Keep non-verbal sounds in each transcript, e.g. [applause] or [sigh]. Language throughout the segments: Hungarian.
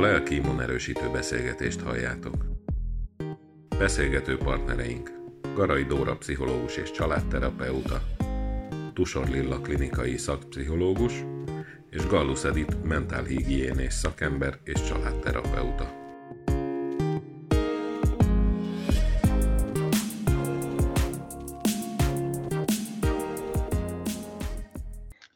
A lelki immunerősítő beszélgetést halljátok. Beszélgető partnereink Garai Dóra pszichológus és családterapeuta, Tusor Lilla klinikai szakpszichológus és Gallus Edith mentálhigiénés szakember és családterapeuta.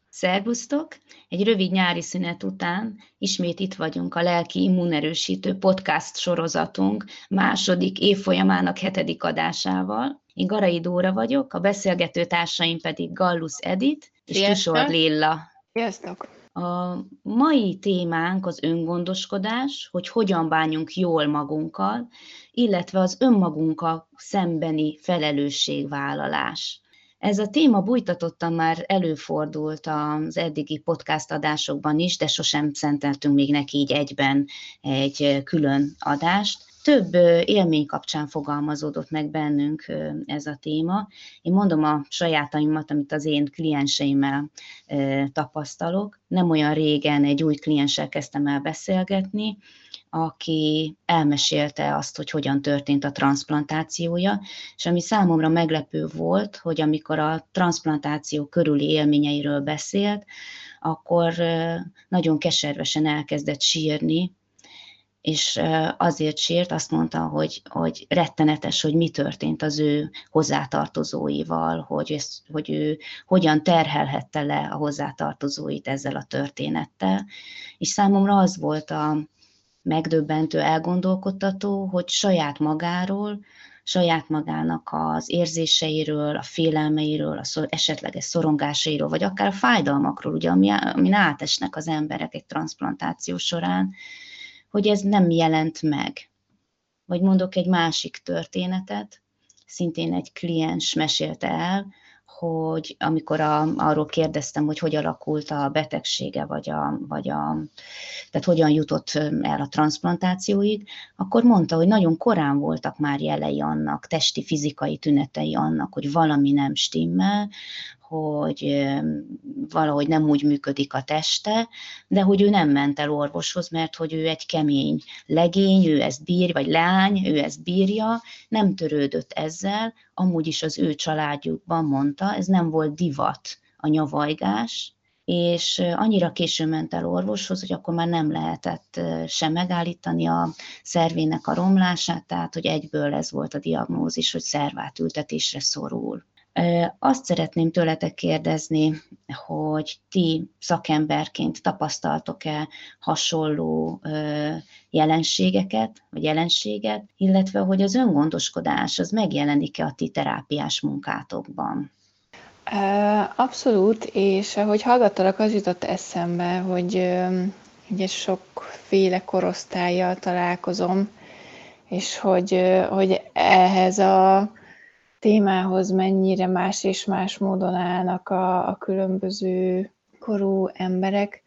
Szervusztok! Egy rövid nyári szünet után ismét itt vagyunk a Lelki Immunerősítő podcast sorozatunk második évfolyamának hetedik adásával. Én Garai Dóra vagyok, a beszélgető társaim pedig Gallus Edit és Tusor Lilla. Sziasztok! A mai témánk az öngondoskodás, hogy hogyan bánjunk jól magunkkal, illetve az önmagunkkal szembeni felelősségvállalás. Ez a téma bújtatottan már előfordult az eddigi podcast adásokban is, de sosem szenteltünk még neki így egyben egy külön adást. Több élmény kapcsán fogalmazódott meg bennünk ez a téma. Én mondom a sajátaimat, amit az én klienseimmel tapasztalok. Nem olyan régen egy új klienssel kezdtem el beszélgetni, aki elmesélte azt, hogy hogyan történt a transplantációja, és ami számomra meglepő volt, hogy amikor a transplantáció körüli élményeiről beszélt, akkor nagyon keservesen elkezdett sírni, és azért sírt, azt mondta, hogy, hogy rettenetes, hogy mi történt az ő hozzátartozóival, hogy, ez, hogy ő hogyan terhelhette le a hozzátartozóit ezzel a történettel. És számomra az volt a, megdöbbentő, elgondolkodtató, hogy saját magáról, saját magának az érzéseiről, a félelmeiről, a szor, esetleges szorongásairól, vagy akár a fájdalmakról, ugye, ami, amin átesnek az emberek egy transplantáció során, hogy ez nem jelent meg. Vagy mondok egy másik történetet, szintén egy kliens mesélte el, hogy amikor a, arról kérdeztem, hogy hogy alakult a betegsége, vagy, a, vagy a, tehát hogyan jutott el a transplantációig, akkor mondta, hogy nagyon korán voltak már jelei annak, testi, fizikai tünetei annak, hogy valami nem stimmel, hogy valahogy nem úgy működik a teste, de hogy ő nem ment el orvoshoz, mert hogy ő egy kemény legény, ő ezt bír, vagy lány, ő ezt bírja, nem törődött ezzel, amúgy is az ő családjukban mondta, ez nem volt divat a nyavajgás, és annyira későn ment el orvoshoz, hogy akkor már nem lehetett sem megállítani a szervének a romlását, tehát hogy egyből ez volt a diagnózis, hogy szervátültetésre szorul. Azt szeretném tőletek kérdezni, hogy ti szakemberként tapasztaltok-e hasonló jelenségeket, vagy jelenséget, illetve hogy az öngondoskodás az megjelenik-e a ti terápiás munkátokban? Abszolút, és ahogy hallgattalak, az jutott eszembe, hogy ugye sokféle korosztályjal találkozom, és hogy, hogy ehhez a témához mennyire más és más módon állnak a, a különböző korú emberek.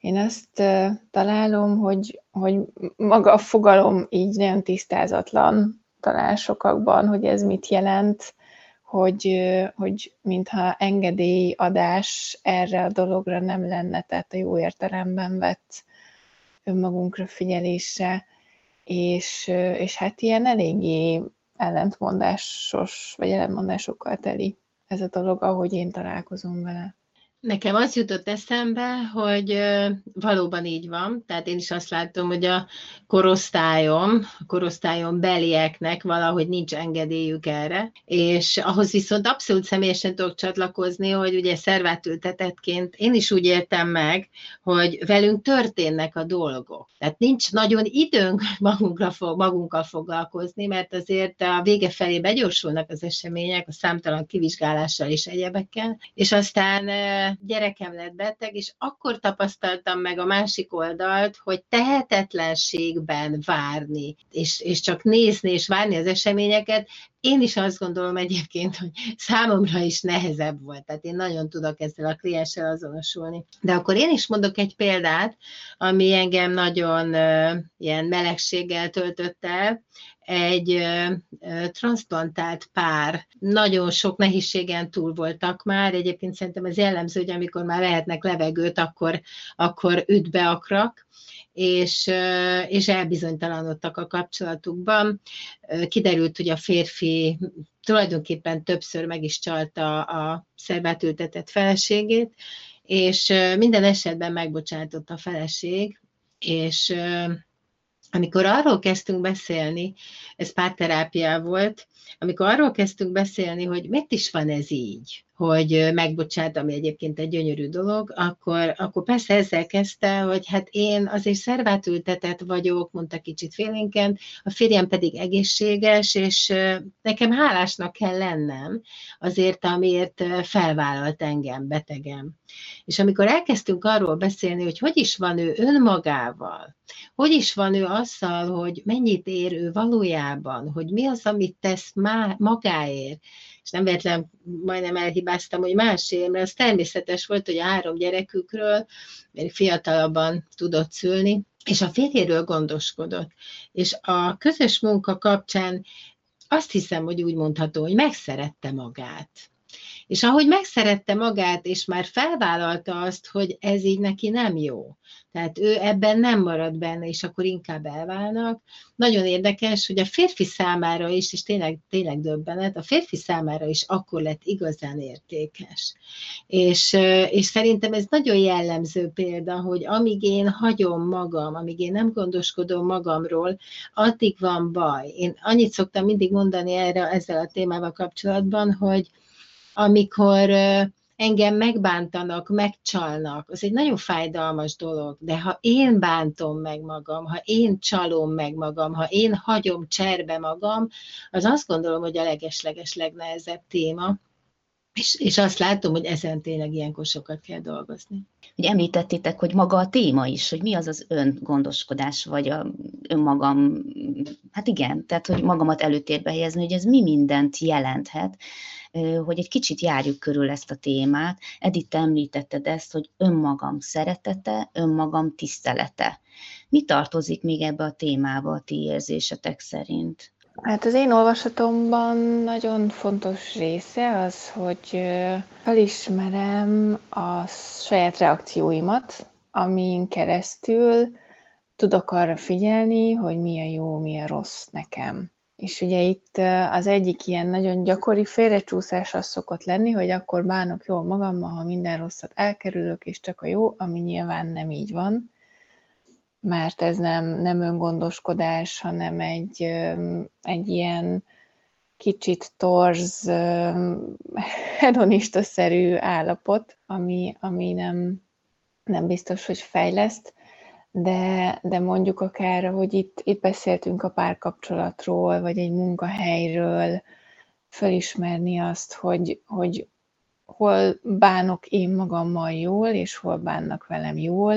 Én azt találom, hogy, hogy maga a fogalom így nagyon tisztázatlan talán sokakban, hogy ez mit jelent, hogy, hogy mintha engedélyadás erre a dologra nem lenne, tehát a jó értelemben vett önmagunkra figyelésre, és, és hát ilyen eléggé ellentmondásos, vagy ellentmondásokkal teli ez a dolog, ahogy én találkozom vele. Nekem az jutott eszembe, hogy valóban így van, tehát én is azt látom, hogy a korosztályom, a korosztályon belieknek valahogy nincs engedélyük erre, és ahhoz viszont abszolút személyesen tudok csatlakozni, hogy ugye szervátültetetként én is úgy értem meg, hogy velünk történnek a dolgok. Tehát nincs nagyon időnk [laughs] magunkra, magunkkal foglalkozni, mert azért a vége felé begyorsulnak az események, a számtalan kivizsgálással és egyebekkel, és aztán gyerekem lett beteg, és akkor tapasztaltam meg a másik oldalt, hogy tehetetlenségben várni, és, és csak nézni és várni az eseményeket, én is azt gondolom egyébként, hogy számomra is nehezebb volt, tehát én nagyon tudok ezzel a klienssel azonosulni. De akkor én is mondok egy példát, ami engem nagyon uh, ilyen melegséggel töltött el egy transplantált pár nagyon sok nehézségen túl voltak már, egyébként szerintem ez jellemző, hogy amikor már lehetnek levegőt, akkor, akkor üt be akrak, és, és elbizonytalanodtak a kapcsolatukban. Kiderült, hogy a férfi tulajdonképpen többször meg is csalta a szervát ültetett feleségét, és minden esetben megbocsátott a feleség, és amikor arról kezdtünk beszélni, ez párterápia volt, amikor arról kezdtünk beszélni, hogy miért is van ez így, hogy megbocsát, ami egyébként egy gyönyörű dolog, akkor, akkor persze ezzel kezdte, hogy hát én azért szervátültetett vagyok, mondta kicsit félénken, a férjem pedig egészséges, és nekem hálásnak kell lennem azért, amiért felvállalt engem, betegem. És amikor elkezdtünk arról beszélni, hogy hogy is van ő önmagával, hogy is van ő azzal, hogy mennyit ér ő valójában, hogy mi az, amit tesz magáért, és nem véletlen majdnem elhibáztam, hogy másért, mert az természetes volt, hogy a három gyerekükről, fiatalabban tudott szülni, és a férjéről gondoskodott. És a közös munka kapcsán azt hiszem, hogy úgy mondható, hogy megszerette magát. És ahogy megszerette magát, és már felvállalta azt, hogy ez így neki nem jó, tehát ő ebben nem marad benne, és akkor inkább elválnak. Nagyon érdekes, hogy a férfi számára is, és tényleg, tényleg döbbenet, a férfi számára is akkor lett igazán értékes. És, és szerintem ez nagyon jellemző példa, hogy amíg én hagyom magam, amíg én nem gondoskodom magamról, addig van baj. Én annyit szoktam mindig mondani erre ezzel a témával kapcsolatban, hogy amikor engem megbántanak, megcsalnak, az egy nagyon fájdalmas dolog, de ha én bántom meg magam, ha én csalom meg magam, ha én hagyom cserbe magam, az azt gondolom, hogy a legesleges legnehezebb téma, és, és azt látom, hogy ezen tényleg ilyenkor sokat kell dolgozni. Hogy említettétek, hogy maga a téma is, hogy mi az az öngondoskodás, vagy a önmagam, hát igen, tehát hogy magamat előtérbe helyezni, hogy ez mi mindent jelenthet, hogy egy kicsit járjuk körül ezt a témát. Edith, említetted ezt, hogy önmagam szeretete, önmagam tisztelete. Mi tartozik még ebbe a témába a ti érzésetek szerint? Hát az én olvasatomban nagyon fontos része az, hogy felismerem a saját reakcióimat, amin keresztül tudok arra figyelni, hogy mi a jó, mi a rossz nekem. És ugye itt az egyik ilyen nagyon gyakori félrecsúszás az szokott lenni, hogy akkor bánok jól magammal, ha minden rosszat elkerülök, és csak a jó, ami nyilván nem így van, mert ez nem, nem öngondoskodás, hanem egy, egy ilyen kicsit torz, [laughs] hedonista-szerű állapot, ami, ami nem, nem biztos, hogy fejleszt de, de mondjuk akár, hogy itt, itt beszéltünk a párkapcsolatról, vagy egy munkahelyről, felismerni azt, hogy, hogy hol bánok én magammal jól, és hol bánnak velem jól.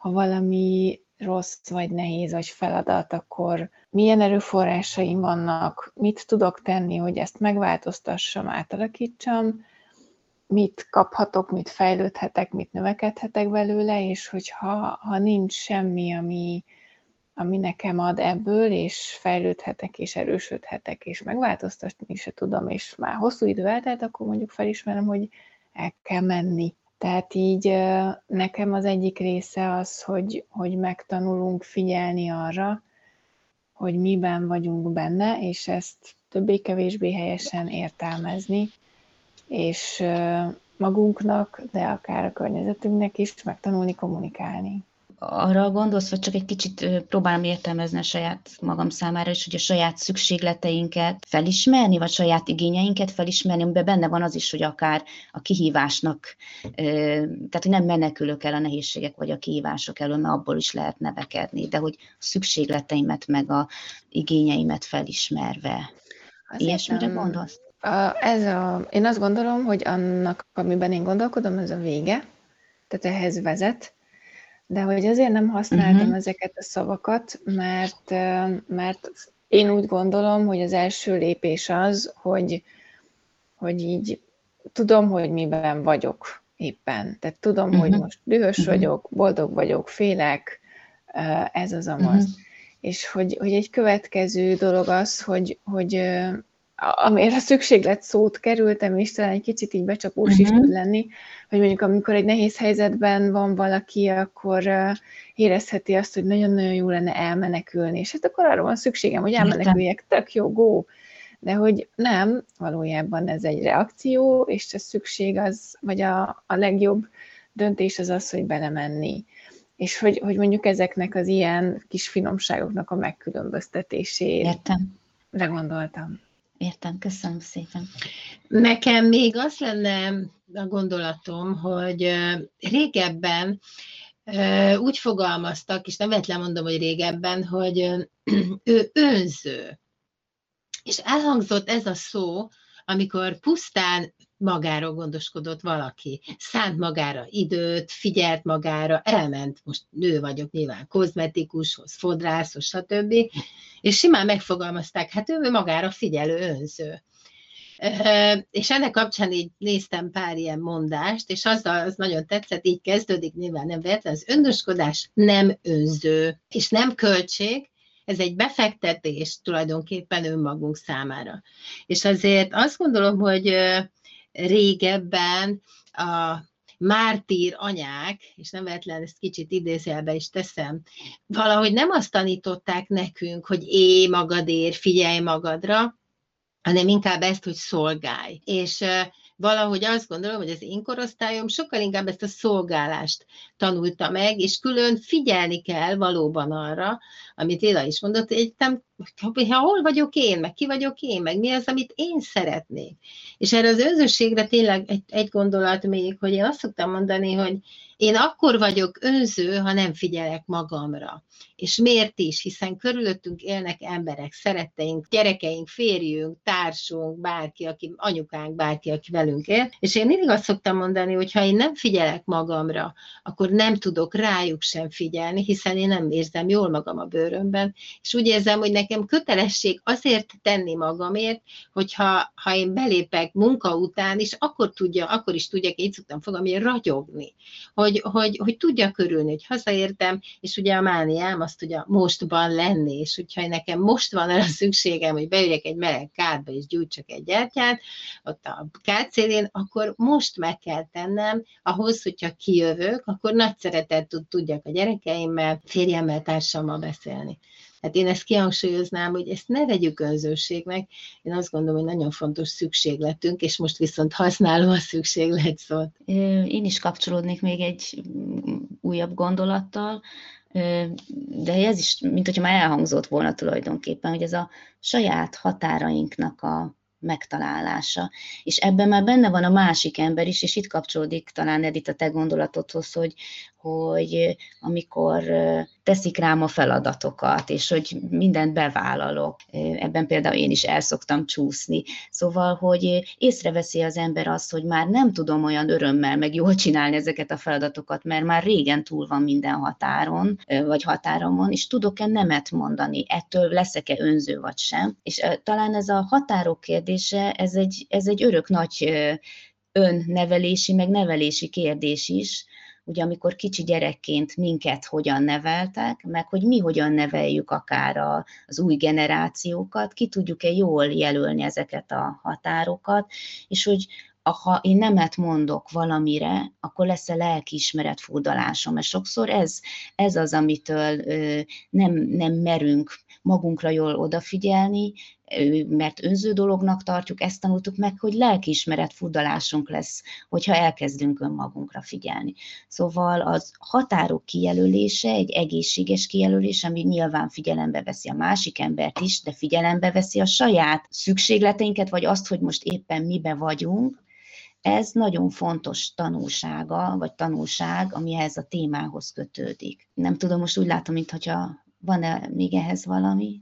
Ha valami rossz, vagy nehéz, vagy feladat, akkor milyen erőforrásaim vannak, mit tudok tenni, hogy ezt megváltoztassam, átalakítsam, mit kaphatok, mit fejlődhetek, mit növekedhetek belőle, és hogyha ha nincs semmi, ami, ami nekem ad ebből, és fejlődhetek, és erősödhetek, és megváltoztatni se tudom, és már hosszú idő eltelt, akkor mondjuk felismerem, hogy el kell menni. Tehát így nekem az egyik része az, hogy, hogy megtanulunk figyelni arra, hogy miben vagyunk benne, és ezt többé-kevésbé helyesen értelmezni, és magunknak, de akár a környezetünknek is megtanulni kommunikálni. Arra gondolsz, vagy csak egy kicsit próbálom értelmezni a saját magam számára is, hogy a saját szükségleteinket felismerni, vagy saját igényeinket felismerni, amiben benne van az is, hogy akár a kihívásnak, tehát hogy nem menekülök el a nehézségek vagy a kihívások elől, mert abból is lehet nevekedni, de hogy a szükségleteimet meg a igényeimet felismerve. Azért Ilyesmire nem, gondolsz? A, ez a, én azt gondolom, hogy annak, amiben én gondolkodom, ez a vége, tehát ehhez vezet, de hogy azért nem használtam uh-huh. ezeket a szavakat, mert, mert én úgy gondolom, hogy az első lépés az, hogy, hogy így tudom, hogy miben vagyok éppen. Tehát tudom, uh-huh. hogy most dühös uh-huh. vagyok, boldog vagyok, félek, ez az amaz. Uh-huh. És hogy, hogy egy következő dolog az, hogy, hogy amiért a szükséglet szót kerültem, és talán egy kicsit így becsapós uh-huh. is mhm. tud lenni, hogy mondjuk amikor egy nehéz helyzetben van valaki, akkor érezheti azt, hogy nagyon-nagyon jó lenne elmenekülni, és hát akkor arra van szükségem, hogy elmeneküljek, tök jó, go! De hogy nem, valójában ez egy reakció, és a szükség az, vagy a, a legjobb döntés az az, hogy belemenni. És hogy, hogy mondjuk ezeknek az ilyen kis finomságoknak a megkülönböztetésére Értem. gondoltam. Értem, köszönöm szépen. Nekem még az lenne a gondolatom, hogy régebben úgy fogalmaztak, és nem véletlen mondom, hogy régebben, hogy [clears throat] ő önző. És elhangzott ez a szó, amikor pusztán magáról gondoskodott valaki, szánt magára időt, figyelt magára, elment, most nő vagyok nyilván, kozmetikushoz, fodrászhoz, stb. És simán megfogalmazták, hát ő magára figyelő önző. És ennek kapcsán így néztem pár ilyen mondást, és az, az nagyon tetszett, így kezdődik, nyilván nem véletlen, az öndoskodás nem önző, és nem költség, ez egy befektetés tulajdonképpen önmagunk számára. És azért azt gondolom, hogy régebben a mártír anyák, és nem véletlen ezt kicsit idézőjelbe is teszem, valahogy nem azt tanították nekünk, hogy é magadért, figyelj magadra, hanem inkább ezt, hogy szolgálj. És valahogy azt gondolom, hogy az én korosztályom sokkal inkább ezt a szolgálást tanulta meg, és külön figyelni kell valóban arra, amit Éla is mondott, hogy nem, ha hol vagyok én, meg ki vagyok én, meg mi az, amit én szeretnék. És erre az önzőségre tényleg egy, egy gondolat még, hogy én azt szoktam mondani, hogy én akkor vagyok önző, ha nem figyelek magamra. És miért is? Hiszen körülöttünk élnek emberek, szeretteink, gyerekeink, férjünk, társunk, bárki, aki, anyukánk, bárki, aki velünk él. És én mindig azt szoktam mondani, hogy ha én nem figyelek magamra, akkor nem tudok rájuk sem figyelni, hiszen én nem érzem jól magam a bőrömben. És úgy érzem, hogy nekem kötelesség azért tenni magamért, hogyha ha én belépek munka után is, akkor, tudja, akkor is tudjak, így szoktam fogalmi, ragyogni. Hogy hogy, hogy, tudja körülni, hogy hazaértem, és ugye a mániám azt ugye mostban lenni, és hogyha nekem most van arra szükségem, hogy beüljek egy meleg kádba, és gyújtsak egy gyertyát, ott a kádszélén, akkor most meg kell tennem, ahhoz, hogyha kijövök, akkor nagy szeretet tudjak a gyerekeimmel, férjemmel, társammal beszélni. Hát én ezt kihangsúlyoznám, hogy ezt ne vegyük önzőségnek. Én azt gondolom, hogy nagyon fontos szükségletünk, és most viszont használom a szükséglet szót. Én is kapcsolódnék még egy újabb gondolattal, de ez is, mint hogyha már elhangzott volna tulajdonképpen, hogy ez a saját határainknak a megtalálása. És ebben már benne van a másik ember is, és itt kapcsolódik talán Edith a te gondolatodhoz, hogy, hogy amikor teszik rám a feladatokat, és hogy mindent bevállalok. Ebben például én is el szoktam csúszni. Szóval, hogy észreveszi az ember azt, hogy már nem tudom olyan örömmel, meg jól csinálni ezeket a feladatokat, mert már régen túl van minden határon, vagy határomon, és tudok-e nemet mondani, ettől leszek-e önző vagy sem. És talán ez a határok kérdése, ez egy, ez egy örök nagy önnevelési, meg nevelési kérdés is, ugye amikor kicsi gyerekként minket hogyan neveltek, meg hogy mi hogyan neveljük akár a, az új generációkat, ki tudjuk-e jól jelölni ezeket a határokat, és hogy ha én nemet mondok valamire, akkor lesz-e lelkiismeret furdalásom, mert sokszor ez, ez az, amitől nem, nem merünk magunkra jól odafigyelni, mert önző dolognak tartjuk, ezt tanultuk meg, hogy lelkiismeret furdalásunk lesz, hogyha elkezdünk önmagunkra figyelni. Szóval az határok kijelölése egy egészséges kijelölés, ami nyilván figyelembe veszi a másik embert is, de figyelembe veszi a saját szükségleteinket, vagy azt, hogy most éppen mibe vagyunk, ez nagyon fontos tanulsága, vagy tanulság, ami ehhez a témához kötődik. Nem tudom, most úgy látom, mintha van-e még ehhez valami?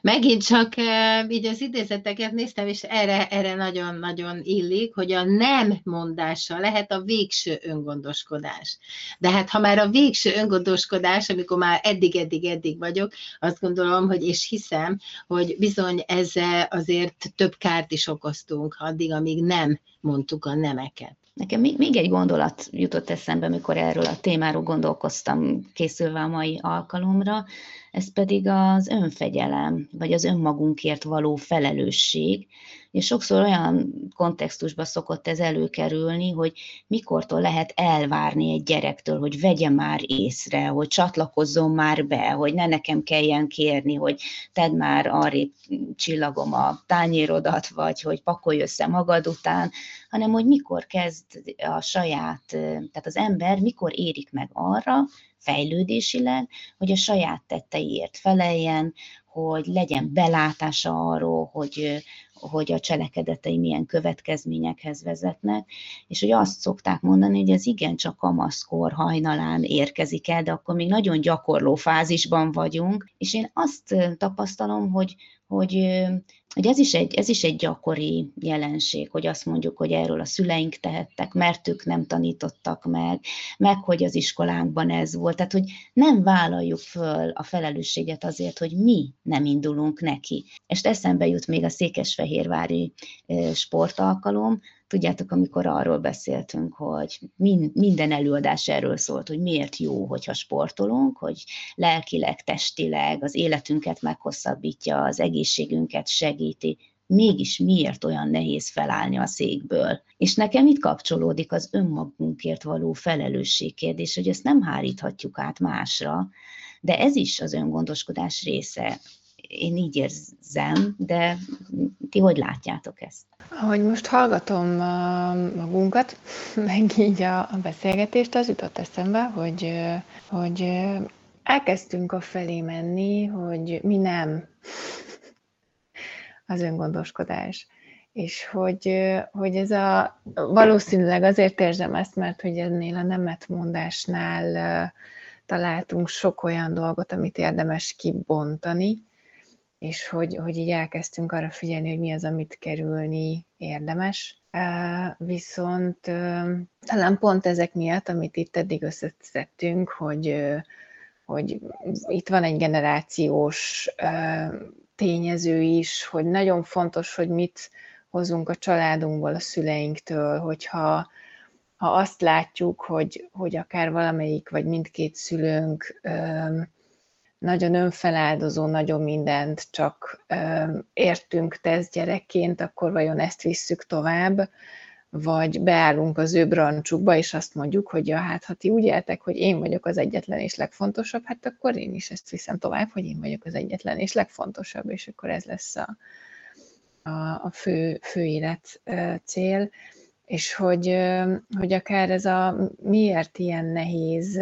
Megint csak eh, így az idézeteket néztem, és erre, erre nagyon-nagyon illik, hogy a nem mondása lehet a végső öngondoskodás. De hát ha már a végső öngondoskodás, amikor már eddig-eddig-eddig vagyok, azt gondolom, hogy és hiszem, hogy bizony ezzel azért több kárt is okoztunk addig, amíg nem mondtuk a nemeket. Nekem még, egy gondolat jutott eszembe, amikor erről a témáról gondolkoztam készülve a mai alkalomra, ez pedig az önfegyelem, vagy az önmagunkért való felelősség. És sokszor olyan kontextusban szokott ez előkerülni, hogy mikortól lehet elvárni egy gyerektől, hogy vegye már észre, hogy csatlakozzon már be, hogy ne nekem kelljen kérni, hogy tedd már arrébb csillagom a tányérodat, vagy hogy pakolj össze magad után, hanem hogy mikor kezd a saját, tehát az ember mikor érik meg arra, fejlődésileg, hogy a saját tetteiért feleljen, hogy legyen belátása arról, hogy, hogy a cselekedetei milyen következményekhez vezetnek, és hogy azt szokták mondani, hogy ez igencsak kamaszkor hajnalán érkezik el, de akkor még nagyon gyakorló fázisban vagyunk, és én azt tapasztalom, hogy, hogy hogy ez is, egy, ez is egy gyakori jelenség, hogy azt mondjuk, hogy erről a szüleink tehettek, mert ők nem tanítottak meg, meg hogy az iskolánkban ez volt. Tehát, hogy nem vállaljuk föl a felelősséget azért, hogy mi nem indulunk neki. És eszembe jut még a Székesfehérvári sportalkalom, Tudjátok, amikor arról beszéltünk, hogy minden előadás erről szólt, hogy miért jó, hogyha sportolunk, hogy lelkileg, testileg az életünket meghosszabbítja, az egészségünket segíti, mégis miért olyan nehéz felállni a székből. És nekem itt kapcsolódik az önmagunkért való felelősség kérdés, hogy ezt nem háríthatjuk át másra, de ez is az öngondoskodás része én így érzem, de ti hogy látjátok ezt? Ahogy most hallgatom magunkat, [laughs] meg így a, beszélgetést, az jutott eszembe, hogy, hogy elkezdtünk a felé menni, hogy mi nem [laughs] az öngondoskodás. És hogy, hogy ez a, valószínűleg azért érzem ezt, mert hogy ennél a nemetmondásnál találtunk sok olyan dolgot, amit érdemes kibontani, és hogy, hogy így elkezdtünk arra figyelni, hogy mi az, amit kerülni érdemes. Viszont talán pont ezek miatt, amit itt eddig összeszedtünk, hogy, hogy itt van egy generációs tényező is, hogy nagyon fontos, hogy mit hozunk a családunkból, a szüleinktől, hogyha ha azt látjuk, hogy, hogy akár valamelyik vagy mindkét szülőnk nagyon önfeláldozó, nagyon mindent csak értünk tesz gyerekként, akkor vajon ezt visszük tovább, vagy beállunk az ő brancsukba, és azt mondjuk, hogy ja, hát ha ti úgy éltek, hogy én vagyok az egyetlen és legfontosabb, hát akkor én is ezt viszem tovább, hogy én vagyok az egyetlen és legfontosabb, és akkor ez lesz a, a, a fő, fő élet cél, és hogy, hogy akár ez a miért ilyen nehéz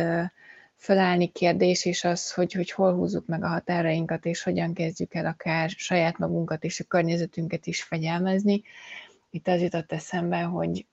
fölállni kérdés, és az, hogy, hogy hol húzzuk meg a határainkat, és hogyan kezdjük el akár saját magunkat és a környezetünket is fegyelmezni. Itt az jutott eszembe, hogy,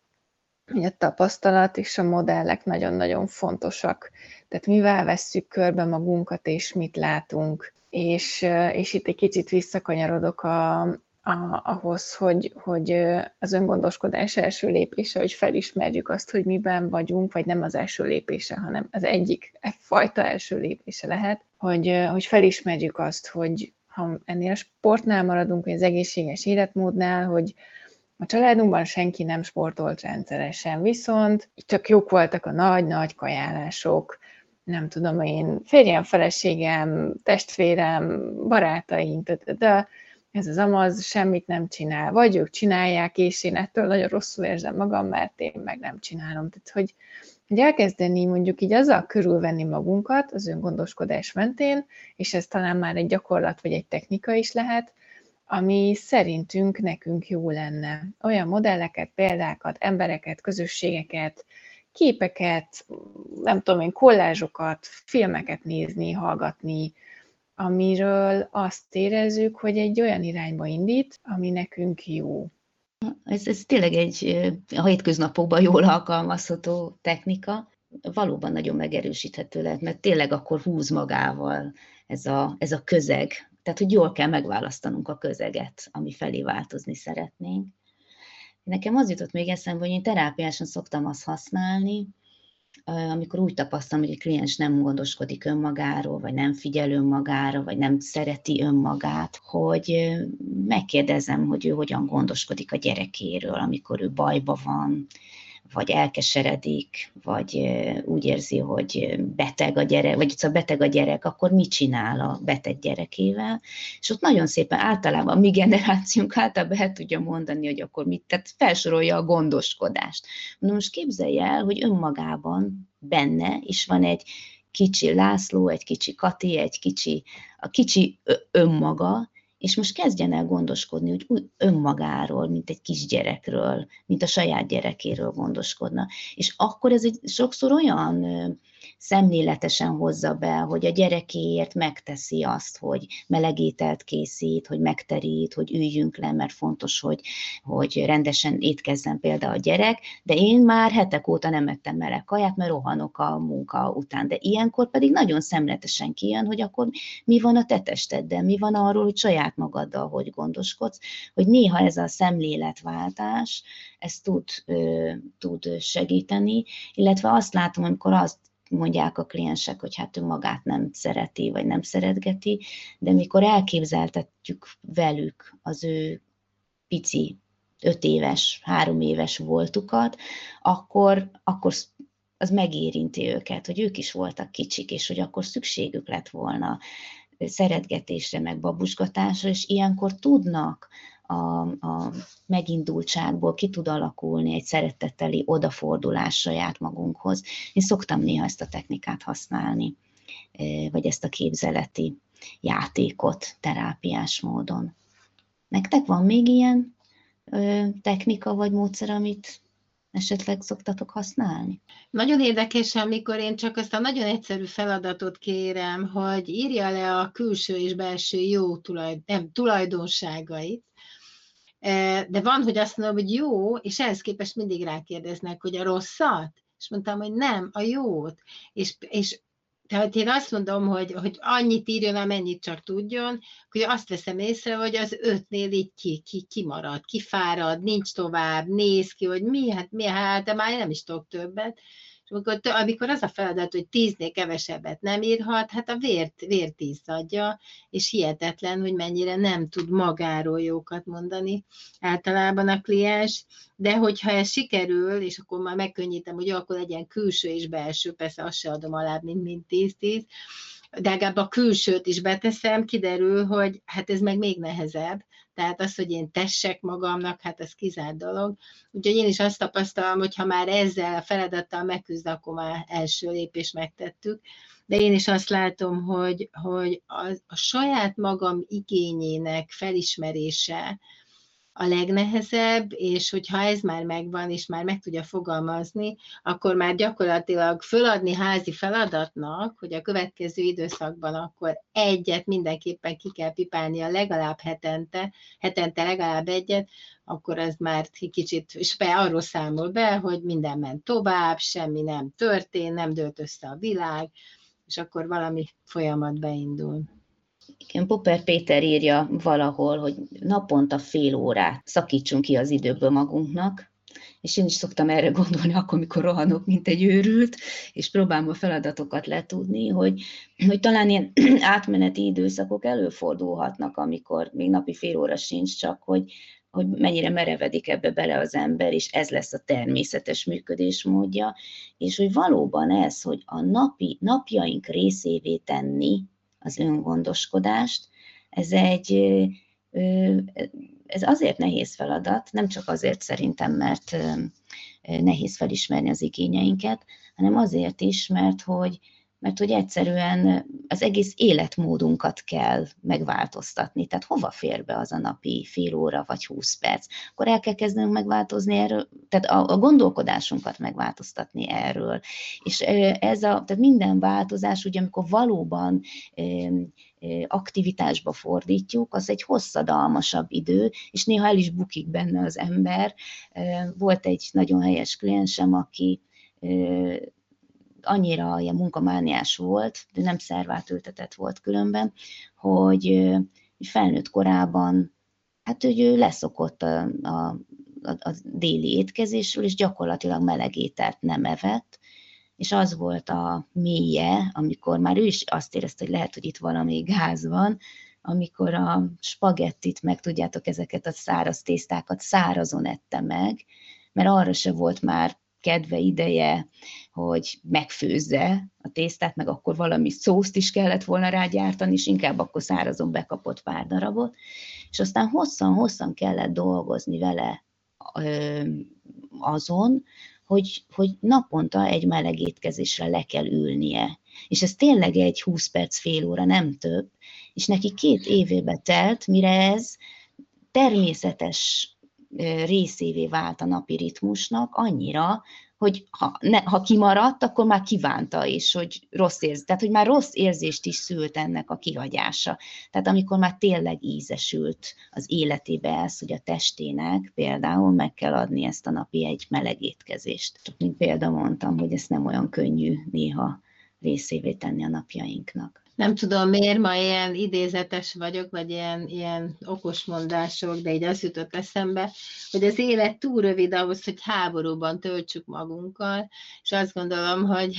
hogy a tapasztalat és a modellek nagyon-nagyon fontosak. Tehát mivel vesszük körbe magunkat, és mit látunk. És, és itt egy kicsit visszakanyarodok a, a, ahhoz, hogy, hogy az öngondoskodás első lépése, hogy felismerjük azt, hogy miben vagyunk, vagy nem az első lépése, hanem az egyik fajta első lépése lehet, hogy, hogy felismerjük azt, hogy ha ennél a sportnál maradunk, vagy az egészséges életmódnál, hogy a családunkban senki nem sportolt rendszeresen, viszont csak jók voltak a nagy-nagy kajálások, nem tudom én, férjem, feleségem, testvérem, barátaim, de ez az amaz semmit nem csinál, vagy ők csinálják, és én ettől nagyon rosszul érzem magam, mert én meg nem csinálom. Tehát, hogy, hogy elkezdeni mondjuk így azzal körülvenni magunkat az öngondoskodás mentén, és ez talán már egy gyakorlat vagy egy technika is lehet, ami szerintünk nekünk jó lenne. Olyan modelleket, példákat, embereket, közösségeket, képeket, nem tudom én, kollázsokat, filmeket nézni, hallgatni, amiről azt érezzük, hogy egy olyan irányba indít, ami nekünk jó. Ez, ez tényleg egy a hétköznapokban jól alkalmazható technika, valóban nagyon megerősíthető lehet, mert tényleg akkor húz magával ez a, ez a közeg. Tehát, hogy jól kell megválasztanunk a közeget, ami felé változni szeretnénk. Nekem az jutott még eszembe, hogy én terápiásan szoktam azt használni, amikor úgy tapasztalom, hogy a kliens nem gondoskodik önmagáról, vagy nem figyel önmagára, vagy nem szereti önmagát, hogy megkérdezem, hogy ő hogyan gondoskodik a gyerekéről, amikor ő bajba van, vagy elkeseredik, vagy úgy érzi, hogy beteg a gyerek, vagy szóval beteg a gyerek, akkor mit csinál a beteg gyerekével? És ott nagyon szépen általában a mi generációnk általában el tudja mondani, hogy akkor mit, tehát felsorolja a gondoskodást. Na most képzelj el, hogy önmagában benne is van egy kicsi László, egy kicsi Kati, egy kicsi, a kicsi önmaga, és most kezdjen el gondoskodni úgy önmagáról, mint egy kisgyerekről, mint a saját gyerekéről gondoskodna. És akkor ez egy sokszor olyan szemléletesen hozza be, hogy a gyerekéért megteszi azt, hogy melegételt készít, hogy megterít, hogy üljünk le, mert fontos, hogy, hogy rendesen étkezzen például a gyerek, de én már hetek óta nem ettem meleg kaját, mert rohanok a munka után. De ilyenkor pedig nagyon szemletesen kijön, hogy akkor mi van a te testeddel, mi van arról, hogy saját magaddal hogy gondoskodsz, hogy néha ez a szemléletváltás, ez tud, tud segíteni, illetve azt látom, amikor azt mondják a kliensek, hogy hát ő magát nem szereti, vagy nem szeretgeti, de mikor elképzeltetjük velük az ő pici, öt éves, három éves voltukat, akkor, akkor az megérinti őket, hogy ők is voltak kicsik, és hogy akkor szükségük lett volna szeretgetésre, meg babusgatásra, és ilyenkor tudnak a, a megindultságból ki tud alakulni egy szeretetteli odafordulás saját magunkhoz. Én szoktam néha ezt a technikát használni, vagy ezt a képzeleti játékot terápiás módon. Nektek van még ilyen technika vagy módszer, amit esetleg szoktatok használni? Nagyon érdekes, amikor én csak azt a nagyon egyszerű feladatot kérem, hogy írja le a külső és belső jó tulajdon, nem, tulajdonságait, de van, hogy azt mondom, hogy jó, és ehhez képest mindig rákérdeznek, hogy a rosszat, és mondtam, hogy nem, a jót. És, és tehát én azt mondom, hogy, hogy annyit írjon, amennyit csak tudjon, hogy azt veszem észre, hogy az ötnél így ki, ki, kimarad, kifárad, nincs tovább, néz ki, hogy mi, hát mi, hát de már nem is tudok többet. És amikor, amikor az a feladat, hogy tíznél kevesebbet nem írhat, hát a vért, vért izzadja, és hihetetlen, hogy mennyire nem tud magáról jókat mondani általában a kliens, de hogyha ez sikerül, és akkor már megkönnyítem, hogy akkor legyen külső és belső, persze azt se adom alá, mint, mint 10-10, de legalább a külsőt is beteszem, kiderül, hogy hát ez meg még nehezebb, tehát az, hogy én tessek magamnak, hát ez kizárt dolog. Úgyhogy én is azt tapasztalom, hogy ha már ezzel a feladattal megküzd, akkor már első lépés megtettük. De én is azt látom, hogy, hogy a, a saját magam igényének felismerése, a legnehezebb, és hogyha ez már megvan, és már meg tudja fogalmazni, akkor már gyakorlatilag föladni házi feladatnak, hogy a következő időszakban akkor egyet mindenképpen ki kell pipálnia legalább hetente, hetente legalább egyet, akkor ez már kicsit, és be arról számol be, hogy minden ment tovább, semmi nem történt, nem dőlt össze a világ, és akkor valami folyamat beindul. Igen, Popper Péter írja valahol, hogy naponta fél órát szakítsunk ki az időből magunknak, és én is szoktam erre gondolni akkor, mikor rohanok, mint egy őrült, és próbálom a feladatokat letudni, hogy, hogy talán ilyen [clears throat] átmeneti időszakok előfordulhatnak, amikor még napi fél óra sincs, csak hogy, hogy mennyire merevedik ebbe bele az ember, és ez lesz a természetes működésmódja, és hogy valóban ez, hogy a napi, napjaink részévé tenni az öngondoskodást. Ez egy ez azért nehéz feladat, nem csak azért szerintem, mert nehéz felismerni az igényeinket, hanem azért is, mert hogy mert hogy egyszerűen az egész életmódunkat kell megváltoztatni. Tehát hova fér be az a napi fél óra vagy húsz perc? Akkor el kell kezdenünk megváltozni erről, tehát a, a gondolkodásunkat megváltoztatni erről. És ez a, tehát minden változás, ugye amikor valóban aktivitásba fordítjuk, az egy hosszadalmasabb idő, és néha el is bukik benne az ember. Volt egy nagyon helyes kliensem, aki annyira ilyen munkamániás volt, de nem szervátültetett volt különben, hogy felnőtt korában, hát hogy ő leszokott a, a, a, a déli étkezésről, és gyakorlatilag meleg ételt nem evett, és az volt a mélye, amikor már ő is azt érezte, hogy lehet, hogy itt valami gáz van, amikor a spagettit, meg tudjátok ezeket a száraz tésztákat szárazon ette meg, mert arra se volt már kedve, ideje, hogy megfőzze a tésztát, meg akkor valami szószt is kellett volna rágyártani, és inkább akkor szárazon bekapott pár darabot, és aztán hosszan-hosszan kellett dolgozni vele azon, hogy, hogy naponta egy meleg étkezésre le kell ülnie. És ez tényleg egy 20 perc, fél óra, nem több. És neki két évébe telt, mire ez természetes részévé vált a napi ritmusnak annyira, hogy ha, ne, ha kimaradt, akkor már kívánta is, hogy rossz érz, tehát hogy már rossz érzést is szült ennek a kihagyása. Tehát amikor már tényleg ízesült az életébe ez, hogy a testének például meg kell adni ezt a napi egy meleg étkezést. Csak mint példa mondtam, hogy ezt nem olyan könnyű néha részévé tenni a napjainknak nem tudom miért ma ilyen idézetes vagyok, vagy ilyen, ilyen okos mondások, de így az jutott eszembe, hogy az élet túl rövid ahhoz, hogy háborúban töltsük magunkkal, és azt gondolom, hogy,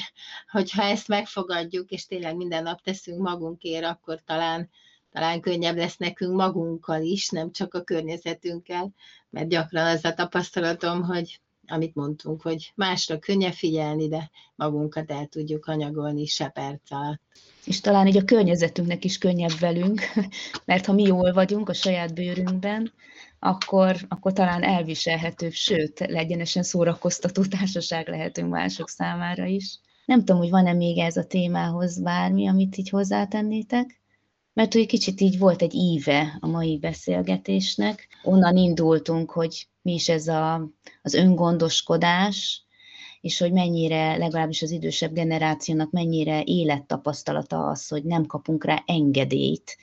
hogy ha ezt megfogadjuk, és tényleg minden nap teszünk magunkért, akkor talán, talán könnyebb lesz nekünk magunkkal is, nem csak a környezetünkkel, mert gyakran az a tapasztalatom, hogy amit mondtunk, hogy másra könnyebb figyelni, de magunkat el tudjuk anyagolni se perc alatt. És talán így a környezetünknek is könnyebb velünk, [laughs] mert ha mi jól vagyunk a saját bőrünkben, akkor, akkor talán elviselhetőbb, sőt, legyenesen szórakoztató [laughs] társaság lehetünk mások számára is. Nem tudom, hogy van-e még ez a témához bármi, amit így hozzátennétek? Mert hogy kicsit így volt egy íve a mai beszélgetésnek. Onnan indultunk, hogy mi is ez a, az öngondoskodás, és hogy mennyire, legalábbis az idősebb generációnak mennyire élettapasztalata az, hogy nem kapunk rá engedélyt.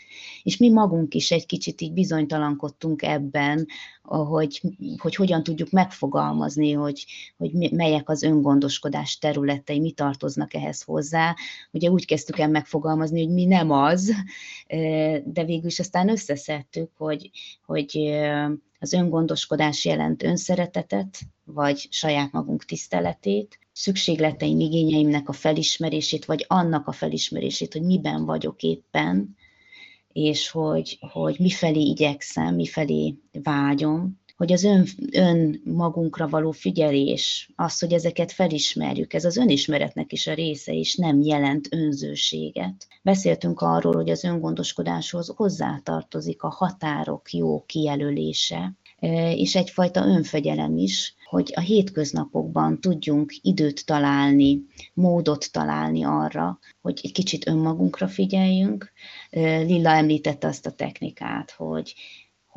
És mi magunk is egy kicsit így bizonytalankodtunk ebben, hogy, hogy hogyan tudjuk megfogalmazni, hogy, hogy melyek az öngondoskodás területei, mi tartoznak ehhez hozzá. Ugye úgy kezdtük el megfogalmazni, hogy mi nem az, de végül is aztán összeszedtük, hogy, hogy az öngondoskodás jelent önszeretetet, vagy saját magunk tiszteletét, szükségleteim, igényeimnek a felismerését, vagy annak a felismerését, hogy miben vagyok éppen, és hogy, hogy mifelé igyekszem, mifelé vágyom, hogy az ön, ön magunkra való figyelés, az, hogy ezeket felismerjük, ez az önismeretnek is a része, és nem jelent önzőséget. Beszéltünk arról, hogy az öngondoskodáshoz hozzátartozik a határok jó kijelölése, e, és egyfajta önfegyelem is, hogy a hétköznapokban tudjunk időt találni, módot találni arra, hogy egy kicsit önmagunkra figyeljünk. E, Lilla említette azt a technikát, hogy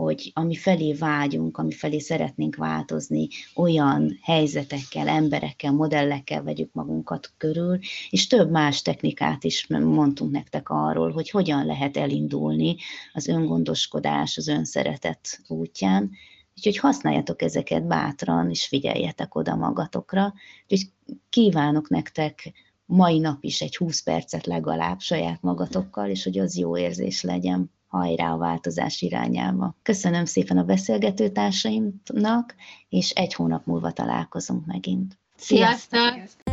hogy ami felé vágyunk, ami felé szeretnénk változni, olyan helyzetekkel, emberekkel, modellekkel vegyük magunkat körül, és több más technikát is mondtunk nektek arról, hogy hogyan lehet elindulni az öngondoskodás, az önszeretet útján, Úgyhogy használjátok ezeket bátran, és figyeljetek oda magatokra. Úgyhogy kívánok nektek mai nap is egy 20 percet legalább saját magatokkal, és hogy az jó érzés legyen hajrá a változás irányába. Köszönöm szépen a beszélgető társaimnak, és egy hónap múlva találkozunk megint. Sziasztok! Sziasztok!